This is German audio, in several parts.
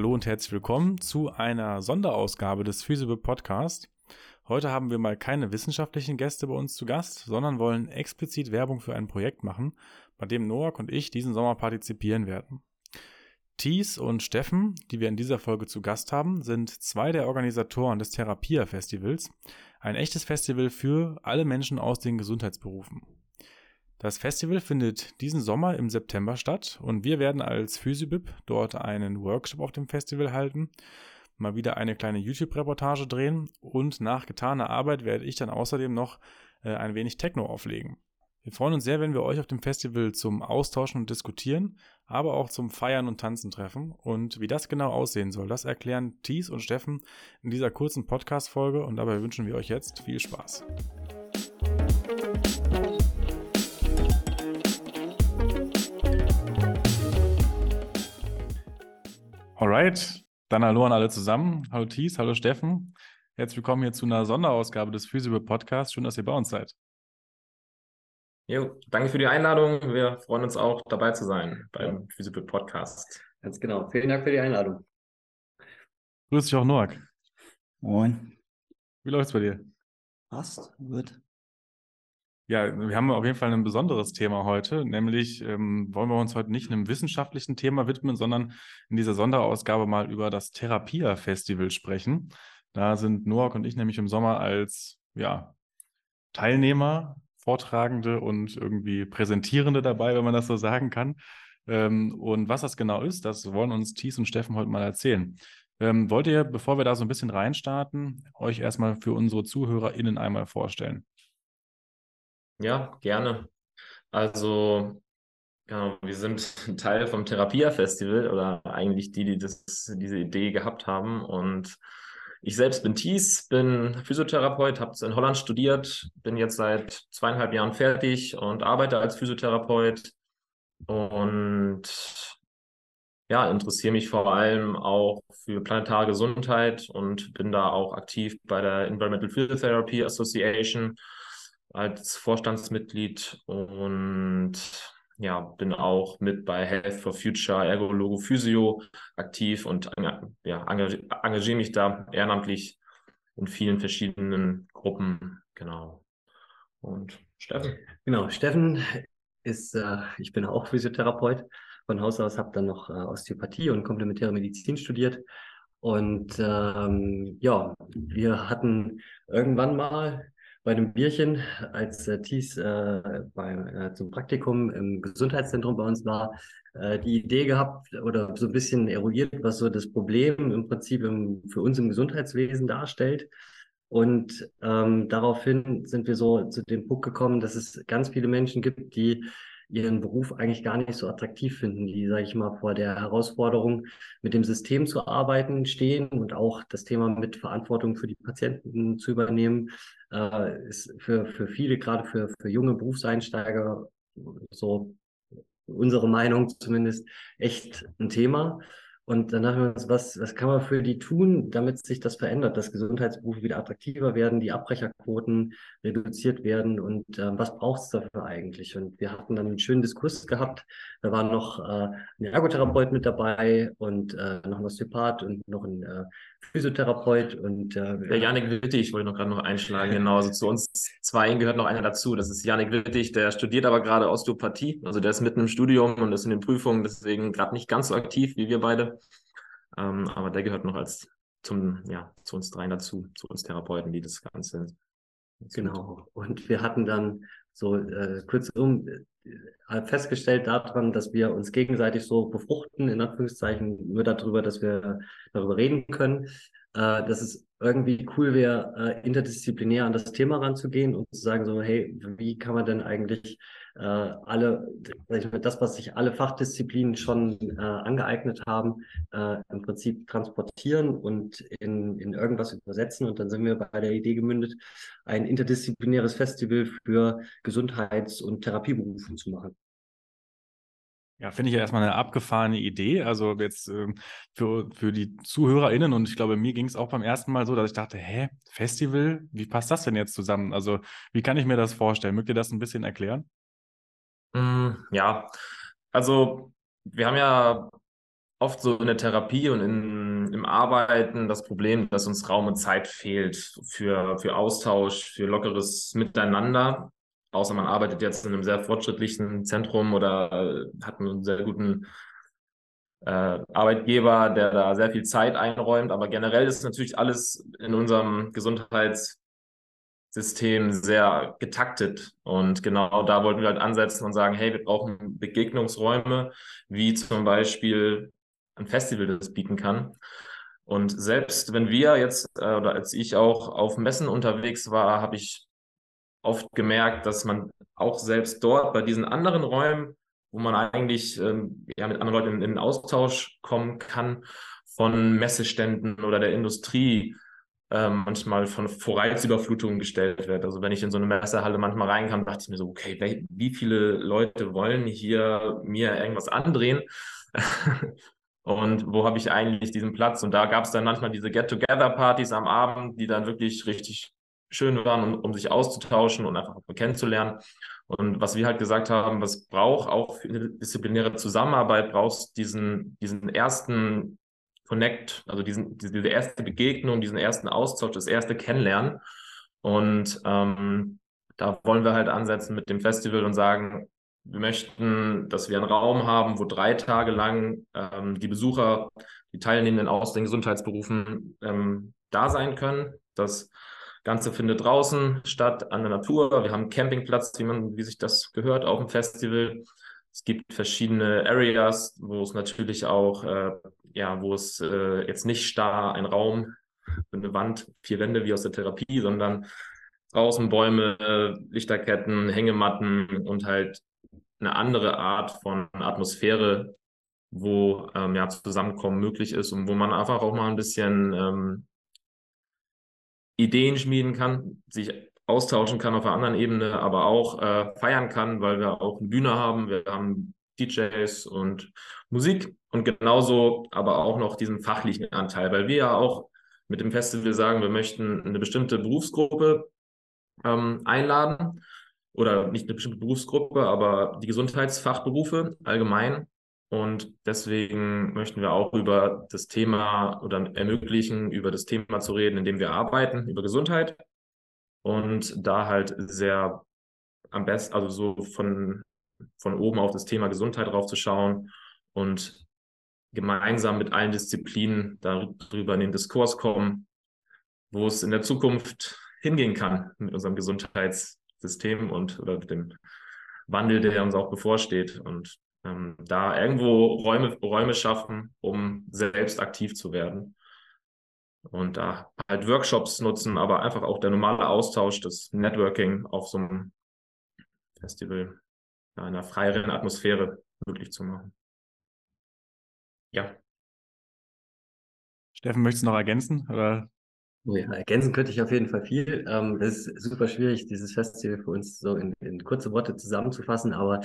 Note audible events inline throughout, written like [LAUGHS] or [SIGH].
Hallo und herzlich willkommen zu einer Sonderausgabe des Feasible Podcast. Heute haben wir mal keine wissenschaftlichen Gäste bei uns zu Gast, sondern wollen explizit Werbung für ein Projekt machen, bei dem Noak und ich diesen Sommer partizipieren werden. Thies und Steffen, die wir in dieser Folge zu Gast haben, sind zwei der Organisatoren des Therapia Festivals, ein echtes Festival für alle Menschen aus den Gesundheitsberufen. Das Festival findet diesen Sommer im September statt und wir werden als Physibib dort einen Workshop auf dem Festival halten, mal wieder eine kleine YouTube-Reportage drehen und nach getaner Arbeit werde ich dann außerdem noch äh, ein wenig Techno auflegen. Wir freuen uns sehr, wenn wir euch auf dem Festival zum Austauschen und Diskutieren, aber auch zum Feiern und Tanzen treffen. Und wie das genau aussehen soll, das erklären Thies und Steffen in dieser kurzen Podcast-Folge und dabei wünschen wir euch jetzt viel Spaß. Alright, dann hallo an alle zusammen. Hallo Thies, hallo Steffen. Herzlich willkommen hier zu einer Sonderausgabe des Physical Podcasts. Schön, dass ihr bei uns seid. Jo, danke für die Einladung. Wir freuen uns auch, dabei zu sein beim. Physical Podcast. Ganz genau. Vielen Dank für die Einladung. Grüß dich auch, Noak. Moin. Wie läuft's bei dir? Passt, gut. Ja, wir haben auf jeden Fall ein besonderes Thema heute, nämlich ähm, wollen wir uns heute nicht einem wissenschaftlichen Thema widmen, sondern in dieser Sonderausgabe mal über das Therapia-Festival sprechen. Da sind Noak und ich nämlich im Sommer als ja, Teilnehmer, Vortragende und irgendwie Präsentierende dabei, wenn man das so sagen kann. Ähm, und was das genau ist, das wollen uns Thies und Steffen heute mal erzählen. Ähm, wollt ihr, bevor wir da so ein bisschen reinstarten, euch erstmal für unsere ZuhörerInnen einmal vorstellen? Ja, gerne. Also, genau, wir sind [LAUGHS] Teil vom Therapia-Festival oder eigentlich die, die das, diese Idee gehabt haben. Und ich selbst bin Thies, bin Physiotherapeut, habe in Holland studiert, bin jetzt seit zweieinhalb Jahren fertig und arbeite als Physiotherapeut. Und ja, interessiere mich vor allem auch für planetare Gesundheit und bin da auch aktiv bei der Environmental Physiotherapy Association als Vorstandsmitglied und ja, bin auch mit bei Health for Future Ergologo Physio aktiv und ja, engagiere mich da ehrenamtlich in vielen verschiedenen Gruppen. Genau. Und Steffen? Genau, Steffen ist, äh, ich bin auch Physiotherapeut von Haus aus, habe dann noch äh, Osteopathie und komplementäre Medizin studiert. Und ähm, ja, wir hatten irgendwann mal bei einem Bierchen, als äh, Thies äh, beim, äh, zum Praktikum im Gesundheitszentrum bei uns war, äh, die Idee gehabt oder so ein bisschen eruiert, was so das Problem im Prinzip im, für uns im Gesundheitswesen darstellt. Und ähm, daraufhin sind wir so zu dem Punkt gekommen, dass es ganz viele Menschen gibt, die ihren Beruf eigentlich gar nicht so attraktiv finden, die, sage ich mal, vor der Herausforderung, mit dem System zu arbeiten stehen und auch das Thema mit Verantwortung für die Patienten zu übernehmen, äh, ist für, für viele, gerade für, für junge Berufseinsteiger, so unsere Meinung zumindest, echt ein Thema. Und dann haben wir uns, was, was kann man für die tun, damit sich das verändert, dass Gesundheitsberufe wieder attraktiver werden, die Abbrecherquoten reduziert werden und äh, was braucht es dafür eigentlich? Und wir hatten dann einen schönen Diskurs gehabt. Da waren noch äh, ein Ergotherapeut mit dabei und äh, noch ein Osteopath und noch ein äh, Physiotherapeut und äh, der Janik Wittig wollte noch gerade noch einschlagen, genau. Also zu uns zwei gehört noch einer dazu. Das ist Janik Wittig, der studiert aber gerade Osteopathie. Also der ist mitten im Studium und ist in den Prüfungen, deswegen gerade nicht ganz so aktiv wie wir beide. Ähm, aber der gehört noch als zum, ja, zu uns dreien dazu, zu uns Therapeuten, die das Ganze. Genau. Und wir hatten dann so äh, kurzum äh, festgestellt daran, dass wir uns gegenseitig so befruchten, in Anführungszeichen, nur darüber, dass wir darüber reden können, äh, dass es irgendwie cool wäre, äh, interdisziplinär an das Thema ranzugehen und zu sagen so, hey, wie kann man denn eigentlich äh, alle, das, was sich alle Fachdisziplinen schon äh, angeeignet haben, äh, im Prinzip transportieren und in, in irgendwas übersetzen. Und dann sind wir bei der Idee gemündet, ein interdisziplinäres Festival für Gesundheits- und Therapieberufe zu machen. Ja, finde ich ja erstmal eine abgefahrene Idee. Also jetzt ähm, für, für die ZuhörerInnen und ich glaube, mir ging es auch beim ersten Mal so, dass ich dachte, hä, Festival, wie passt das denn jetzt zusammen? Also wie kann ich mir das vorstellen? Mögt ihr das ein bisschen erklären? Mm, ja, also wir haben ja oft so in der Therapie und in, im Arbeiten das Problem, dass uns Raum und Zeit fehlt für, für Austausch, für lockeres Miteinander. Außer man arbeitet jetzt in einem sehr fortschrittlichen Zentrum oder hat einen sehr guten äh, Arbeitgeber, der da sehr viel Zeit einräumt. Aber generell ist natürlich alles in unserem Gesundheitssystem sehr getaktet. Und genau da wollten wir halt ansetzen und sagen, hey, wir brauchen Begegnungsräume, wie zum Beispiel ein Festival das bieten kann. Und selbst wenn wir jetzt, äh, oder als ich auch auf Messen unterwegs war, habe ich oft gemerkt, dass man auch selbst dort bei diesen anderen Räumen, wo man eigentlich ähm, ja, mit anderen Leuten in, in Austausch kommen kann, von Messeständen oder der Industrie ähm, manchmal von Vorreizüberflutungen gestellt wird. Also wenn ich in so eine Messehalle manchmal rein kann, dachte ich mir so, okay, wie viele Leute wollen hier mir irgendwas andrehen? [LAUGHS] und wo habe ich eigentlich diesen Platz? Und da gab es dann manchmal diese Get-Together-Partys am Abend, die dann wirklich richtig schön waren, um, um sich auszutauschen und einfach kennenzulernen. Und was wir halt gesagt haben, was braucht auch für eine disziplinäre Zusammenarbeit, brauchst diesen, diesen ersten Connect, also diesen, diese erste Begegnung, diesen ersten Austausch, das erste Kennenlernen. Und ähm, da wollen wir halt ansetzen mit dem Festival und sagen, wir möchten, dass wir einen Raum haben, wo drei Tage lang ähm, die Besucher, die Teilnehmenden aus den Gesundheitsberufen ähm, da sein können. Das Ganze findet draußen statt, an der Natur. Wir haben einen Campingplatz, wie, man, wie sich das gehört, auf dem Festival. Es gibt verschiedene Areas, wo es natürlich auch, äh, ja, wo es äh, jetzt nicht starr ein Raum, eine Wand, vier Wände wie aus der Therapie, sondern draußen Bäume, Lichterketten, Hängematten und halt eine andere Art von Atmosphäre, wo ähm, ja, Zusammenkommen möglich ist und wo man einfach auch mal ein bisschen ähm, Ideen schmieden kann, sich austauschen kann auf einer anderen Ebene, aber auch äh, feiern kann, weil wir auch eine Bühne haben, wir haben DJs und Musik und genauso aber auch noch diesen fachlichen Anteil, weil wir ja auch mit dem Festival sagen, wir möchten eine bestimmte Berufsgruppe ähm, einladen oder nicht eine bestimmte Berufsgruppe, aber die Gesundheitsfachberufe allgemein. Und deswegen möchten wir auch über das Thema oder ermöglichen, über das Thema zu reden, in dem wir arbeiten, über Gesundheit. Und da halt sehr am besten, also so von, von oben auf das Thema Gesundheit drauf und gemeinsam mit allen Disziplinen darüber in den Diskurs kommen, wo es in der Zukunft hingehen kann mit unserem Gesundheits- System und oder dem Wandel, der uns auch bevorsteht. Und ähm, da irgendwo Räume, Räume schaffen, um selbst aktiv zu werden. Und da halt Workshops nutzen, aber einfach auch der normale Austausch, das Networking auf so einem Festival, in einer freieren Atmosphäre möglich zu machen. Ja. Steffen, möchtest du noch ergänzen? Oder Oh ja, ergänzen könnte ich auf jeden Fall viel. Ähm, es ist super schwierig, dieses Festival für uns so in, in kurze Worte zusammenzufassen, aber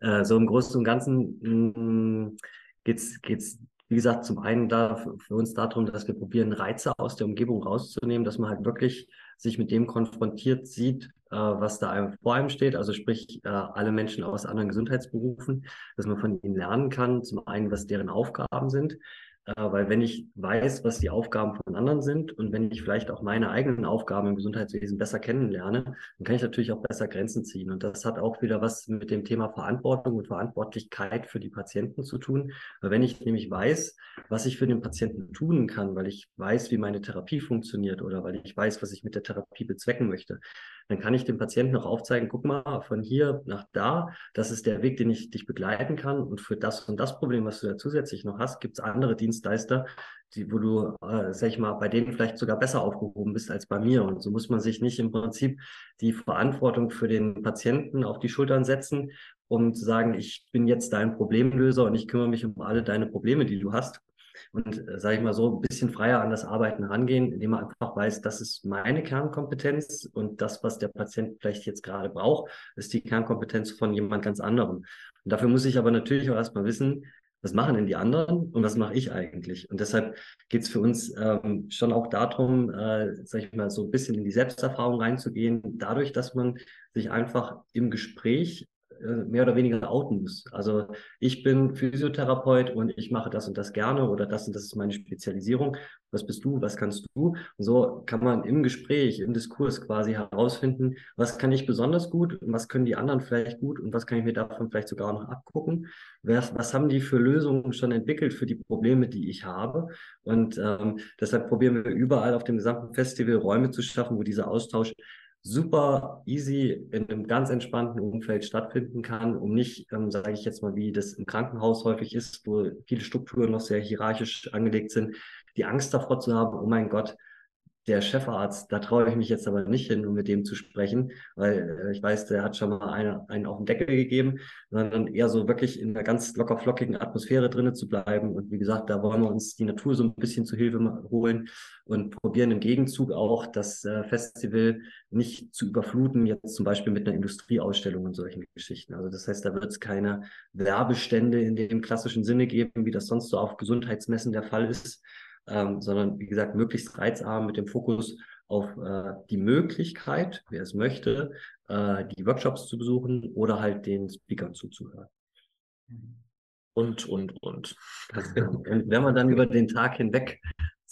äh, so im Großen und Ganzen mm, geht's geht's wie gesagt, zum einen da für, uns darum, dass wir probieren, Reize aus der Umgebung rauszunehmen, dass man halt wirklich sich mit dem konfrontiert sieht, äh, was da einem, vor einem steht. Also sprich, äh, alle Menschen aus anderen Gesundheitsberufen, dass man von ihnen lernen kann, zum einen, was deren Aufgaben sind, weil wenn ich weiß, was die Aufgaben von anderen sind und wenn ich vielleicht auch meine eigenen Aufgaben im Gesundheitswesen besser kennenlerne, dann kann ich natürlich auch besser Grenzen ziehen. Und das hat auch wieder was mit dem Thema Verantwortung und Verantwortlichkeit für die Patienten zu tun. Weil wenn ich nämlich weiß, was ich für den Patienten tun kann, weil ich weiß, wie meine Therapie funktioniert oder weil ich weiß, was ich mit der Therapie bezwecken möchte, dann kann ich dem Patienten noch aufzeigen, guck mal, von hier nach da, das ist der Weg, den ich dich begleiten kann. Und für das und das Problem, was du da zusätzlich noch hast, gibt es andere Dienstleister, die, wo du, äh, sag ich mal, bei denen vielleicht sogar besser aufgehoben bist als bei mir. Und so muss man sich nicht im Prinzip die Verantwortung für den Patienten auf die Schultern setzen und sagen, ich bin jetzt dein Problemlöser und ich kümmere mich um alle deine Probleme, die du hast, und, äh, sage ich mal so, ein bisschen freier an das Arbeiten rangehen, indem man einfach weiß, das ist meine Kernkompetenz und das, was der Patient vielleicht jetzt gerade braucht, ist die Kernkompetenz von jemand ganz anderem. Und dafür muss ich aber natürlich auch erstmal wissen, was machen denn die anderen und was mache ich eigentlich? Und deshalb geht es für uns ähm, schon auch darum, äh, sag ich mal, so ein bisschen in die Selbsterfahrung reinzugehen, dadurch, dass man sich einfach im Gespräch mehr oder weniger outen muss. Also ich bin Physiotherapeut und ich mache das und das gerne oder das und das ist meine Spezialisierung. Was bist du? Was kannst du? Und so kann man im Gespräch, im Diskurs quasi herausfinden, was kann ich besonders gut und was können die anderen vielleicht gut und was kann ich mir davon vielleicht sogar noch abgucken. Was, was haben die für Lösungen schon entwickelt für die Probleme, die ich habe? Und ähm, deshalb probieren wir überall auf dem gesamten Festival Räume zu schaffen, wo dieser Austausch super easy in einem ganz entspannten Umfeld stattfinden kann, um nicht, ähm, sage ich jetzt mal, wie das im Krankenhaus häufig ist, wo viele Strukturen noch sehr hierarchisch angelegt sind, die Angst davor zu haben, oh mein Gott, der Chefarzt, da traue ich mich jetzt aber nicht hin, um mit dem zu sprechen, weil äh, ich weiß, der hat schon mal eine, einen auf den Deckel gegeben, sondern eher so wirklich in einer ganz locker flockigen Atmosphäre drinnen zu bleiben. Und wie gesagt, da wollen wir uns die Natur so ein bisschen zu Hilfe holen und probieren im Gegenzug auch das äh, Festival nicht zu überfluten, jetzt zum Beispiel mit einer Industrieausstellung und solchen Geschichten. Also das heißt, da wird es keine Werbestände in dem klassischen Sinne geben, wie das sonst so auf Gesundheitsmessen der Fall ist, ähm, sondern wie gesagt, möglichst reizarm mit dem Fokus auf äh, die Möglichkeit, wer es möchte, äh, die Workshops zu besuchen oder halt den Speakern zuzuhören. Und, und, und. [LAUGHS] Genau. Und wenn man dann über den Tag hinweg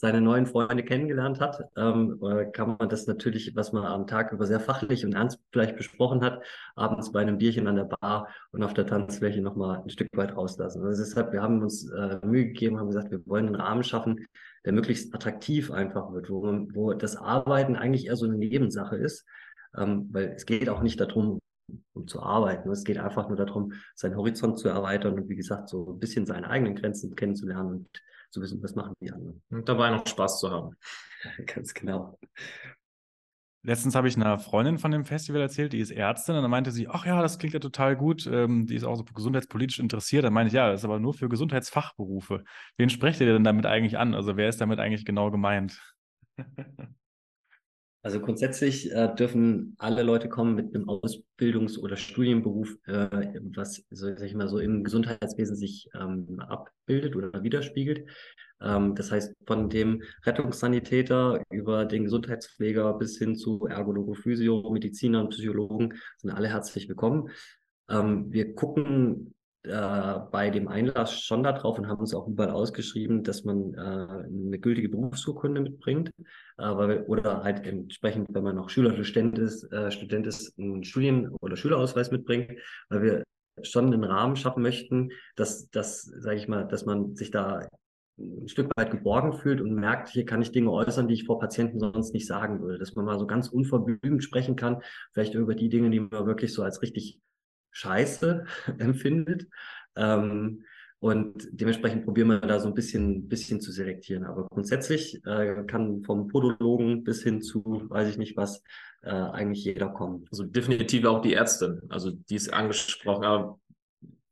seine neuen Freunde kennengelernt hat, ähm, äh, kann man das natürlich, was man am Tag über sehr fachlich und ernst vielleicht besprochen hat, abends bei einem Bierchen an der Bar und auf der Tanzfläche nochmal ein Stück weit rauslassen. Also deshalb, wir haben uns äh, Mühe gegeben, haben gesagt, wir wollen einen Rahmen schaffen, der möglichst attraktiv einfach wird, wo, wo das Arbeiten eigentlich eher so eine Nebensache ist, ähm, weil es geht auch nicht darum, um zu arbeiten. Es geht einfach nur darum, seinen Horizont zu erweitern und wie gesagt, so ein bisschen seine eigenen Grenzen kennenzulernen und zu wissen, was machen die anderen. Und dabei noch Spaß zu haben. [LAUGHS] Ganz genau. Letztens habe ich einer Freundin von dem Festival erzählt, die ist Ärztin, und dann meinte sie, ach ja, das klingt ja total gut, ähm, die ist auch so gesundheitspolitisch interessiert. Dann meinte ich, ja, das ist aber nur für Gesundheitsfachberufe. Wen sprecht ihr denn damit eigentlich an? Also wer ist damit eigentlich genau gemeint? [LAUGHS] Also grundsätzlich äh, dürfen alle Leute kommen mit einem Ausbildungs- oder Studienberuf, äh, was, sag ich mal, so im Gesundheitswesen sich ähm, abbildet oder widerspiegelt. Ähm, das heißt, von dem Rettungssanitäter über den Gesundheitspfleger bis hin zu Ergologe, Physio, Medizinern, Psychologen sind alle herzlich willkommen. Ähm, wir gucken äh, bei dem Einlass schon darauf und haben uns auch überall ausgeschrieben, dass man äh, eine gültige Berufsurkunde mitbringt, äh, weil oder halt entsprechend, wenn man noch Schüler, Student ist, äh, Student ist, einen Studien- oder Schülerausweis mitbringt, weil wir schon einen Rahmen schaffen möchten, dass, dass sage ich mal, dass man sich da ein Stück weit geborgen fühlt und merkt, hier kann ich Dinge äußern, die ich vor Patienten sonst nicht sagen würde. Dass man mal so ganz unverblümt sprechen kann, vielleicht über die Dinge, die man wirklich so als richtig scheiße [LAUGHS] empfindet. Ähm, und dementsprechend probieren wir da so ein bisschen, bisschen zu selektieren. Aber grundsätzlich äh, kann vom Podologen bis hin zu, weiß ich nicht was, äh, eigentlich jeder kommen. Also definitiv auch die Ärztin, also die ist angesprochen, aber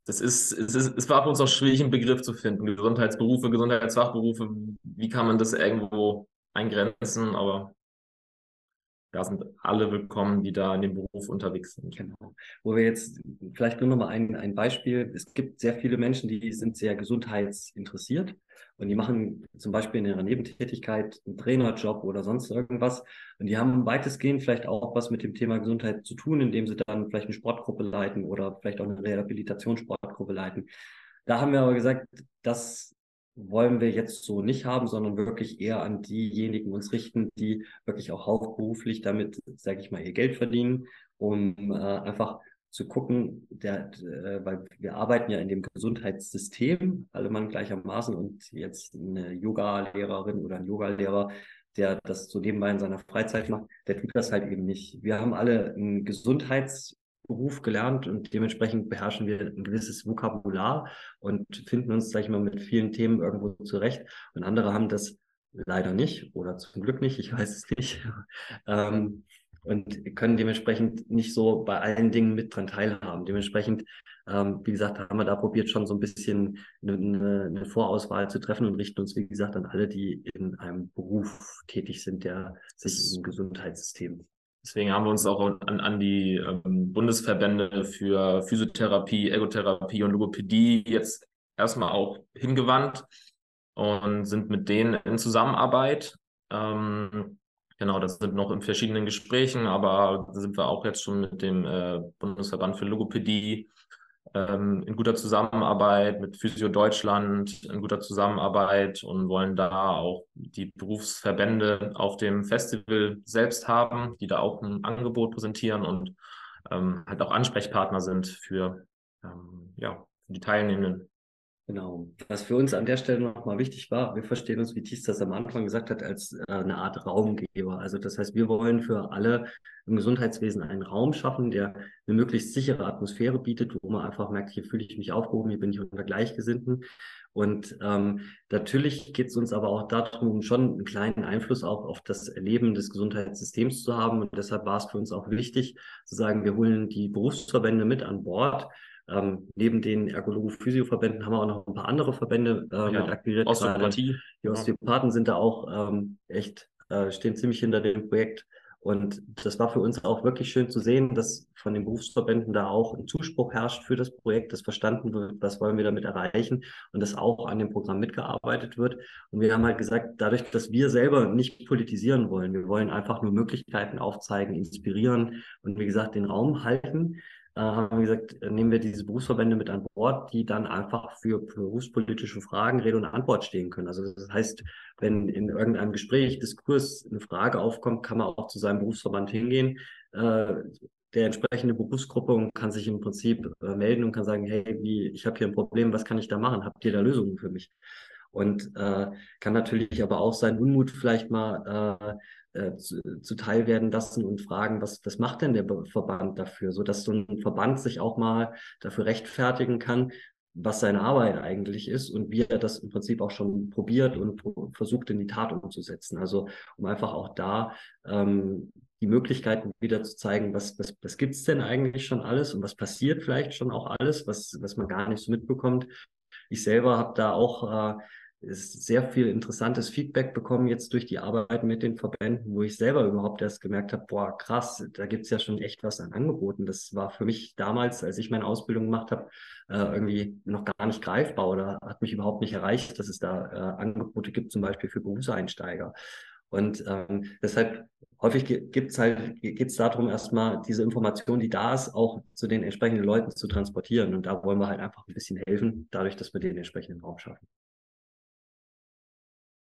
das ist, es ist, es war für uns auch schwierig, einen Begriff zu finden. Gesundheitsberufe, Gesundheitsfachberufe, wie kann man das irgendwo eingrenzen, aber da sind alle willkommen, die da in dem Beruf unterwegs sind. Genau. Wo wir jetzt vielleicht nur noch mal ein, ein Beispiel. Es gibt sehr viele Menschen, die sind sehr gesundheitsinteressiert und die machen zum Beispiel in ihrer Nebentätigkeit einen Trainerjob oder sonst irgendwas. Und die haben weitestgehend vielleicht auch was mit dem Thema Gesundheit zu tun, indem sie dann vielleicht eine Sportgruppe leiten oder vielleicht auch eine Rehabilitationssportgruppe leiten. Da haben wir aber gesagt, das wollen wir jetzt so nicht haben, sondern wirklich eher an diejenigen uns richten, die wirklich auch hauptberuflich damit, sage ich mal, ihr Geld verdienen, um äh, einfach zu gucken, der, äh, weil wir arbeiten ja in dem Gesundheitssystem, alle Mann gleichermaßen und jetzt eine Yoga-Lehrerin oder ein Yoga-Lehrer, der das so nebenbei in seiner Freizeit macht, der tut das halt eben nicht. Wir haben alle ein Gesundheits- Beruf gelernt und dementsprechend beherrschen wir ein gewisses Vokabular und finden uns, sag ich mal, mit vielen Themen irgendwo zurecht. Und andere haben das leider nicht oder zum Glück nicht, ich [LAUGHS] weiß es nicht. ähm, und können dementsprechend nicht so bei allen Dingen mit dran teilhaben. Dementsprechend, ähm, wie gesagt, haben wir da probiert, schon so ein bisschen eine, eine, Vorauswahl zu treffen und richten uns, wie gesagt, an alle, die in einem Beruf tätig sind, der sich im Gesundheitssystem Deswegen haben wir uns auch an, an die ähm, Bundesverbände für Physiotherapie, Ergotherapie und Logopädie jetzt erstmal auch hingewandt und sind mit denen in Zusammenarbeit. Ähm, Genau, das sind noch in verschiedenen Gesprächen, aber sind wir auch jetzt schon mit dem äh, Bundesverband für Logopädie ähm, in guter Zusammenarbeit, mit Physio Deutschland in guter Zusammenarbeit und wollen da auch die Berufsverbände auf dem Festival selbst haben, die da auch ein Angebot präsentieren und ähm, halt auch Ansprechpartner sind für, ähm, ja, für die Teilnehmenden. Genau. Was für uns an der Stelle nochmal wichtig war, wir verstehen uns, wie Thies das am Anfang gesagt hat, als äh, eine Art Raumgeber. Also das heißt, wir wollen für alle im Gesundheitswesen einen Raum schaffen, der eine möglichst sichere Atmosphäre bietet, wo man einfach merkt, hier fühle ich mich aufgehoben, hier bin ich unter Gleichgesinnten. Und ähm, natürlich geht es uns aber auch darum, schon einen kleinen Einfluss auch auf das Erleben des Gesundheitssystems zu haben. Und deshalb war es für uns auch wichtig zu sagen, wir holen die Berufsverbände mit an Bord, ähm, neben den Ergologen-Physio-Verbänden haben wir auch noch ein paar andere Verbände äh, ja, mit akquiriert. Osteopathie. Die Osteopathen sind da auch ähm, echt, äh, stehen ziemlich hinter dem Projekt. Und das war für uns auch wirklich schön zu sehen, dass von den Berufsverbänden da auch ein Zuspruch herrscht für das Projekt, dass verstanden wird, was wollen wir damit erreichen und dass auch an dem Programm mitgearbeitet wird. Und wir haben halt gesagt, dadurch, dass wir selber nicht politisieren wollen, wir wollen einfach nur Möglichkeiten aufzeigen, inspirieren und wie gesagt den Raum halten, haben wir gesagt, äh, nehmen wir diese Berufsverbände mit an Bord, die dann einfach für, berufspolitische Fragen Rede und Antwort stehen können. Also das heißt, wenn in irgendeinem Gespräch, Diskurs eine Frage aufkommt, kann man auch zu seinem Berufsverband hingehen, äh, der entsprechende Berufsgruppe und kann sich im Prinzip äh, melden und kann sagen, hey, ich habe hier ein Problem, was kann ich da machen? Habt ihr da Lösungen für mich? Und äh, kann natürlich aber auch sein Unmut vielleicht mal äh, äh, zu, zuteil werden lassen und fragen, was, was macht denn der Verband dafür, so dass so ein Verband sich auch mal dafür rechtfertigen kann, was seine Arbeit eigentlich ist und wie er das im Prinzip auch schon probiert und versucht in die Tat umzusetzen. Also um einfach auch da ähm, die Möglichkeiten wieder zu zeigen, was, was, was gibt's denn eigentlich schon alles und was passiert vielleicht schon auch alles, was, was man gar nicht so mitbekommt. Ich selber habe da auch äh, ist sehr viel interessantes Feedback bekommen jetzt durch die Arbeit mit den Verbänden, wo ich selber überhaupt erst gemerkt habe, boah, krass, da gibt's ja schon echt was an Angeboten. Das war für mich damals, als ich meine Ausbildung gemacht habe, äh, irgendwie noch gar nicht greifbar oder hat mich überhaupt nicht erreicht, dass es da äh, Angebote gibt, zum Beispiel für Berufseinsteiger. Und ähm, deshalb häufig gibt's halt, geht's darum, erstmal diese Information, die da ist, auch zu den entsprechenden Leuten zu transportieren. Und da wollen wir halt einfach ein bisschen helfen, dadurch, dass wir den entsprechenden Raum schaffen.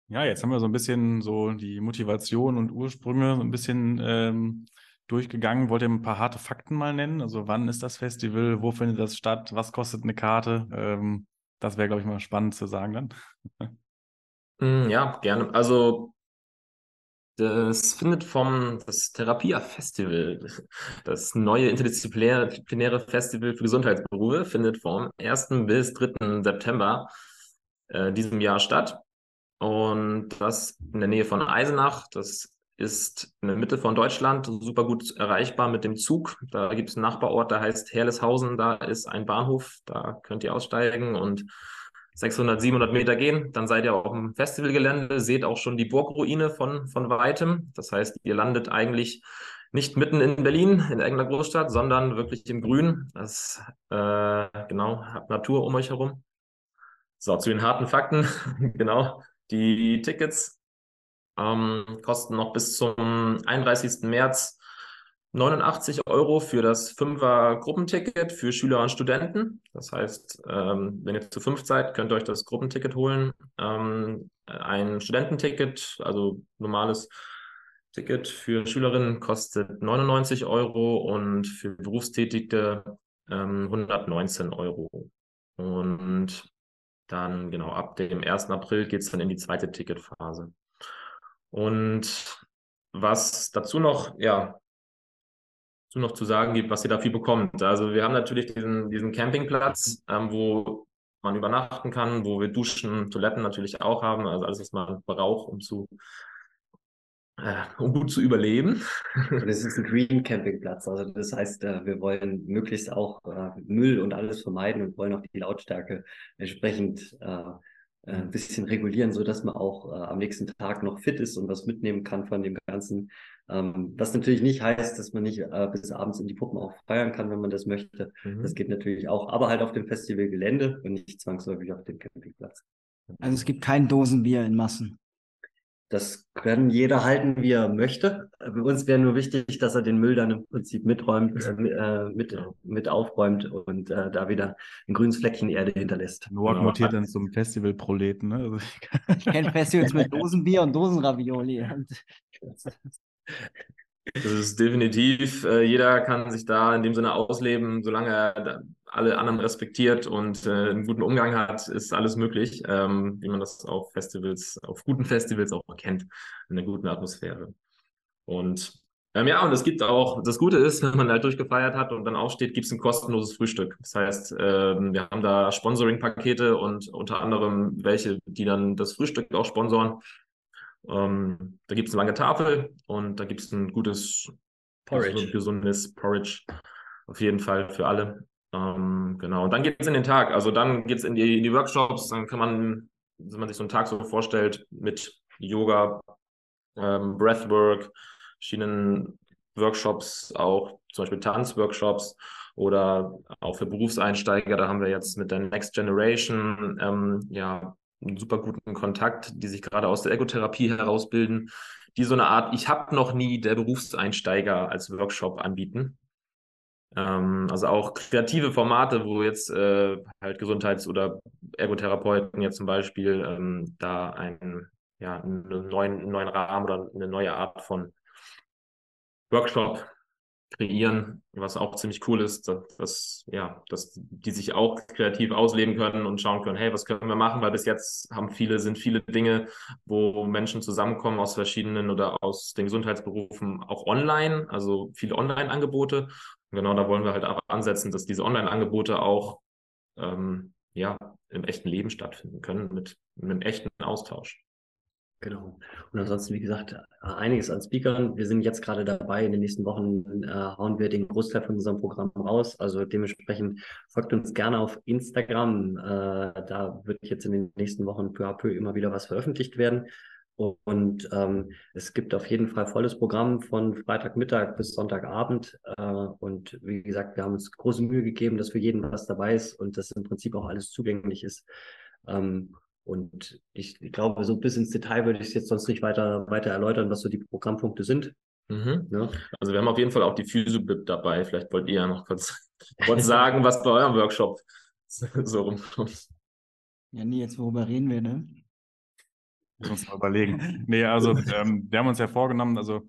Ja, jetzt haben wir so ein bisschen so die Motivation und Ursprünge so ein bisschen ähm, durchgegangen. Wollt ihr ein paar harte Fakten mal nennen? Also wann ist das Festival? Wo findet das statt? Was kostet eine Karte? Ähm, das wäre, glaube ich, mal spannend zu sagen dann. Hm, ja, gerne. Also das findet vom das Therapia Festival, das neue interdisziplinäre Festival für Gesundheitsberufe, findet vom 1. bis 3. September äh, diesem Jahr statt. Und das in der Nähe von Eisenach. Das ist in der Mitte von Deutschland, super gut erreichbar mit dem Zug. Da gibt es einen Nachbarort, der heißt Herleshausen. Da ist ein Bahnhof, da könnt ihr aussteigen und 600, 700 Meter gehen. Dann seid ihr auch im Festivalgelände, seht auch schon die Burgruine von, von weitem. Das heißt, ihr landet eigentlich nicht mitten in Berlin, in irgendeiner Großstadt, sondern wirklich im Grün. Das, äh, genau, habt Natur um euch herum. So, zu den harten Fakten. [LAUGHS] genau. Die Tickets ähm, kosten noch bis zum 31. März 89 Euro für das Fünfer Gruppenticket für Schüler und Studenten. Das heißt, ähm, wenn ihr zu fünf seid, könnt ihr euch das Gruppenticket holen. Ähm, ein Studententicket, also normales Ticket für Schülerinnen kostet 99 Euro und für Berufstätige ähm, 119 Euro. Und dann, genau, ab dem 1. April geht es dann in die zweite Ticketphase. Und was dazu noch, ja, dazu noch zu sagen gibt, was ihr dafür bekommt. Also wir haben natürlich diesen, diesen Campingplatz, ähm, wo man übernachten kann, wo wir Duschen, Toiletten natürlich auch haben, also alles, was man braucht, um zu um gut zu überleben. Und es ist ein Green Campingplatz. Also das heißt, äh, wir wollen möglichst auch äh, Müll und alles vermeiden und wollen auch die Lautstärke entsprechend ein bisschen regulieren, so dass man auch am nächsten Tag noch fit ist und was mitnehmen kann von dem Ganzen. Ähm, was natürlich nicht heißt, dass man nicht bis abends in die Puppen auch feiern kann, wenn man das möchte. Mhm. Das geht natürlich auch, aber halt auf dem Festivalgelände und nicht zwangsläufig auf dem Campingplatz. Also es gibt kein Dosenbier in Massen. Das kann jeder halten, wie er möchte. Bei uns wäre nur wichtig, dass er den Müll dann im Prinzip miträumt, äh, mit, mit aufräumt und äh, da wieder ein grünes Fleckchen Erde hinterlässt. Noak genau. mutiert dann zum Festival-Proleten. Ne? Also ich [LAUGHS] kenne Festivals mit Dosenbier und Dosenravioli. [LAUGHS] [LAUGHS] Das ist definitiv, äh, jeder kann sich da in dem Sinne ausleben, solange er alle anderen respektiert und äh, einen guten Umgang hat, ist alles möglich, ähm, wie man das auf Festivals, auf guten Festivals auch kennt, in einer guten Atmosphäre. Und ähm, ja, und es gibt auch, das Gute ist, wenn man halt durchgefeiert hat und dann aufsteht, gibt es ein kostenloses Frühstück. Das heißt, ähm, wir haben da Sponsoring-Pakete und unter anderem welche, die dann das Frühstück auch sponsoren. Ähm, da gibt es eine lange Tafel und da gibt es ein gutes, Porridge. gesundes Porridge. Auf jeden Fall für alle. Ähm, genau. Und dann geht es in den Tag. Also dann geht es in die, in die Workshops. Dann kann man, wenn man sich so einen Tag so vorstellt, mit Yoga, ähm, Breathwork, verschiedenen Workshops, auch zum Beispiel Tanzworkshops oder auch für Berufseinsteiger. Da haben wir jetzt mit der Next Generation ähm, ja einen super guten Kontakt, die sich gerade aus der Ergotherapie herausbilden, die so eine Art, ich habe noch nie der Berufseinsteiger als Workshop anbieten. Ähm, also auch kreative Formate, wo jetzt äh, halt Gesundheits- oder Ergotherapeuten jetzt zum Beispiel ähm, da einen, ja, einen neuen, einen neuen Rahmen oder eine neue Art von Workshop kreieren, was auch ziemlich cool ist, dass, dass, ja, dass die sich auch kreativ ausleben können und schauen können, hey, was können wir machen, weil bis jetzt haben viele, sind viele Dinge, wo Menschen zusammenkommen aus verschiedenen oder aus den Gesundheitsberufen auch online, also viele Online-Angebote. Genau, da wollen wir halt auch ansetzen, dass diese Online-Angebote auch ähm, ja, im echten Leben stattfinden können, mit, mit einem echten Austausch. Genau. Und ansonsten, wie gesagt, einiges an Speakern. Wir sind jetzt gerade dabei. In den nächsten Wochen äh, hauen wir den Großteil von unserem Programm raus. Also dementsprechend folgt uns gerne auf Instagram. Äh, da wird jetzt in den nächsten Wochen peu à peu immer wieder was veröffentlicht werden. Und ähm, es gibt auf jeden Fall volles Programm von Freitagmittag bis Sonntagabend. Äh, und wie gesagt, wir haben uns große Mühe gegeben, dass für jeden was dabei ist und dass im Prinzip auch alles zugänglich ist. Ähm, und ich, ich, glaube, so bis ins Detail würde ich es jetzt sonst nicht weiter, weiter erläutern, was so die Programmpunkte sind. Mhm. Ja. Also wir haben auf jeden Fall auch die Physio-Bib dabei. Vielleicht wollt ihr ja noch kurz, [LAUGHS] kurz sagen, was bei eurem Workshop [LAUGHS] so rumkommt. Ja, nee, jetzt worüber reden wir, ne? Muss uns mal überlegen. Nee, also ähm, wir haben uns ja vorgenommen, also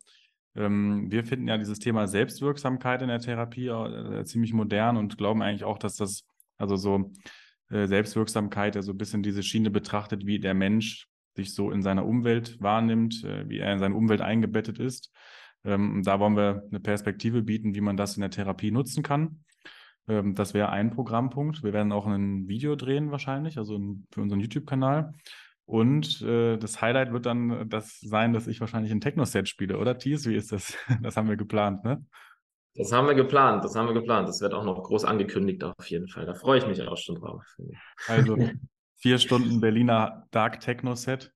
ähm, wir finden ja dieses Thema Selbstwirksamkeit in der Therapie äh, ziemlich modern und glauben eigentlich auch, dass das, also so äh, Selbstwirksamkeit, der so ein bisschen diese Schiene betrachtet, wie der Mensch sich so in seiner Umwelt wahrnimmt, äh, wie er in seine Umwelt eingebettet ist. Ähm, da wollen wir eine Perspektive bieten, wie man das in der Therapie nutzen kann. Ähm, das wäre ein Programmpunkt. Wir werden auch ein Video drehen wahrscheinlich, also für unseren YouTube-Kanal. Und äh, das Highlight wird dann das sein, dass ich wahrscheinlich ein Techno-Set spiele, oder Thies? Wie ist das? [LAUGHS] Das haben wir geplant, ne? Das haben wir geplant, das haben wir geplant. Das wird auch noch groß angekündigt auf jeden Fall. Da freue ich mich auch schon drauf. Also [LAUGHS] vier Stunden Berliner Dark Techno Set.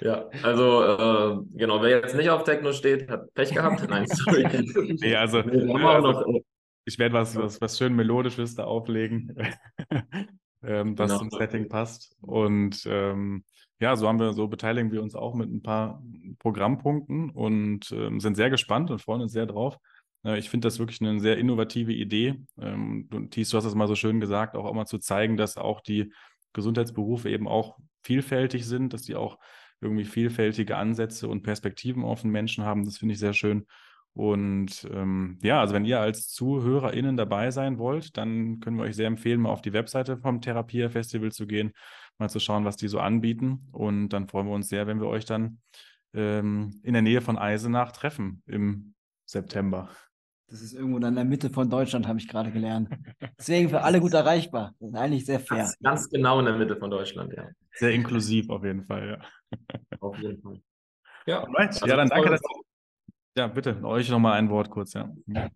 ja, also äh, genau, wer jetzt nicht auf Techno steht, hat Pech gehabt. [LAUGHS] Nein, sorry. nee, also, also ich werde was, was, was schön Melodisches da auflegen, [LAUGHS] ähm, das genau. zum Setting passt. Und ähm, ja, so haben wir, so beteiligen wir uns auch mit ein paar Programmpunkten und ähm, sind sehr gespannt und freuen uns sehr drauf. Äh, ich finde das wirklich eine sehr innovative Idee. Ähm, du, Thies, du hast es mal so schön gesagt, auch immer zu zeigen, dass auch die Gesundheitsberufe eben auch vielfältig sind, dass die auch irgendwie vielfältige Ansätze und Perspektiven auf den Menschen haben. Das finde ich sehr schön. Und ähm, ja, also wenn ihr als ZuhörerInnen dabei sein wollt, dann können wir euch sehr empfehlen, mal auf die Webseite vom Therapia Festival zu gehen, mal zu schauen, was die so anbieten. Und dann freuen wir uns sehr, wenn wir euch dann ähm, in der Nähe von Eisenach treffen im September. Das ist irgendwo in der Mitte von Deutschland, habe ich gerade gelernt. Deswegen für alle gut erreichbar. Das ist eigentlich sehr fair. Ganz, ganz genau in der Mitte von Deutschland, ja. Sehr inklusiv auf jeden Fall, ja. Auf jeden Fall. Ja, also ja dann danke. Dass, ja, bitte, euch nochmal ein Wort kurz, ja. Ja,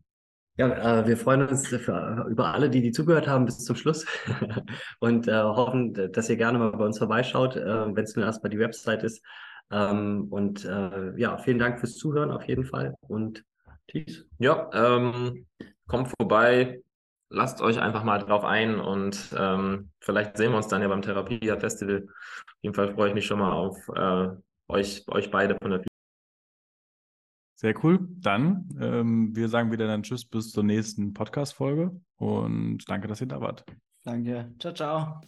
äh, wir freuen uns für, über alle, die, die zugehört haben bis zum Schluss [LAUGHS] und äh, hoffen, dass ihr gerne mal bei uns vorbeischaut, äh, wenn es nur erstmal die Website ist. Ähm, und äh, ja, vielen Dank fürs Zuhören auf jeden Fall und Peace. Ja, ähm, kommt vorbei, lasst euch einfach mal drauf ein und ähm, vielleicht sehen wir uns dann ja beim Therapia Festival. Auf jeden Fall freue ich mich schon mal auf äh, euch, euch beide von der Sehr cool. Dann, ähm, wir sagen wieder dann Tschüss bis zur nächsten Podcast-Folge und danke, dass ihr da wart. Danke. Ciao, ciao.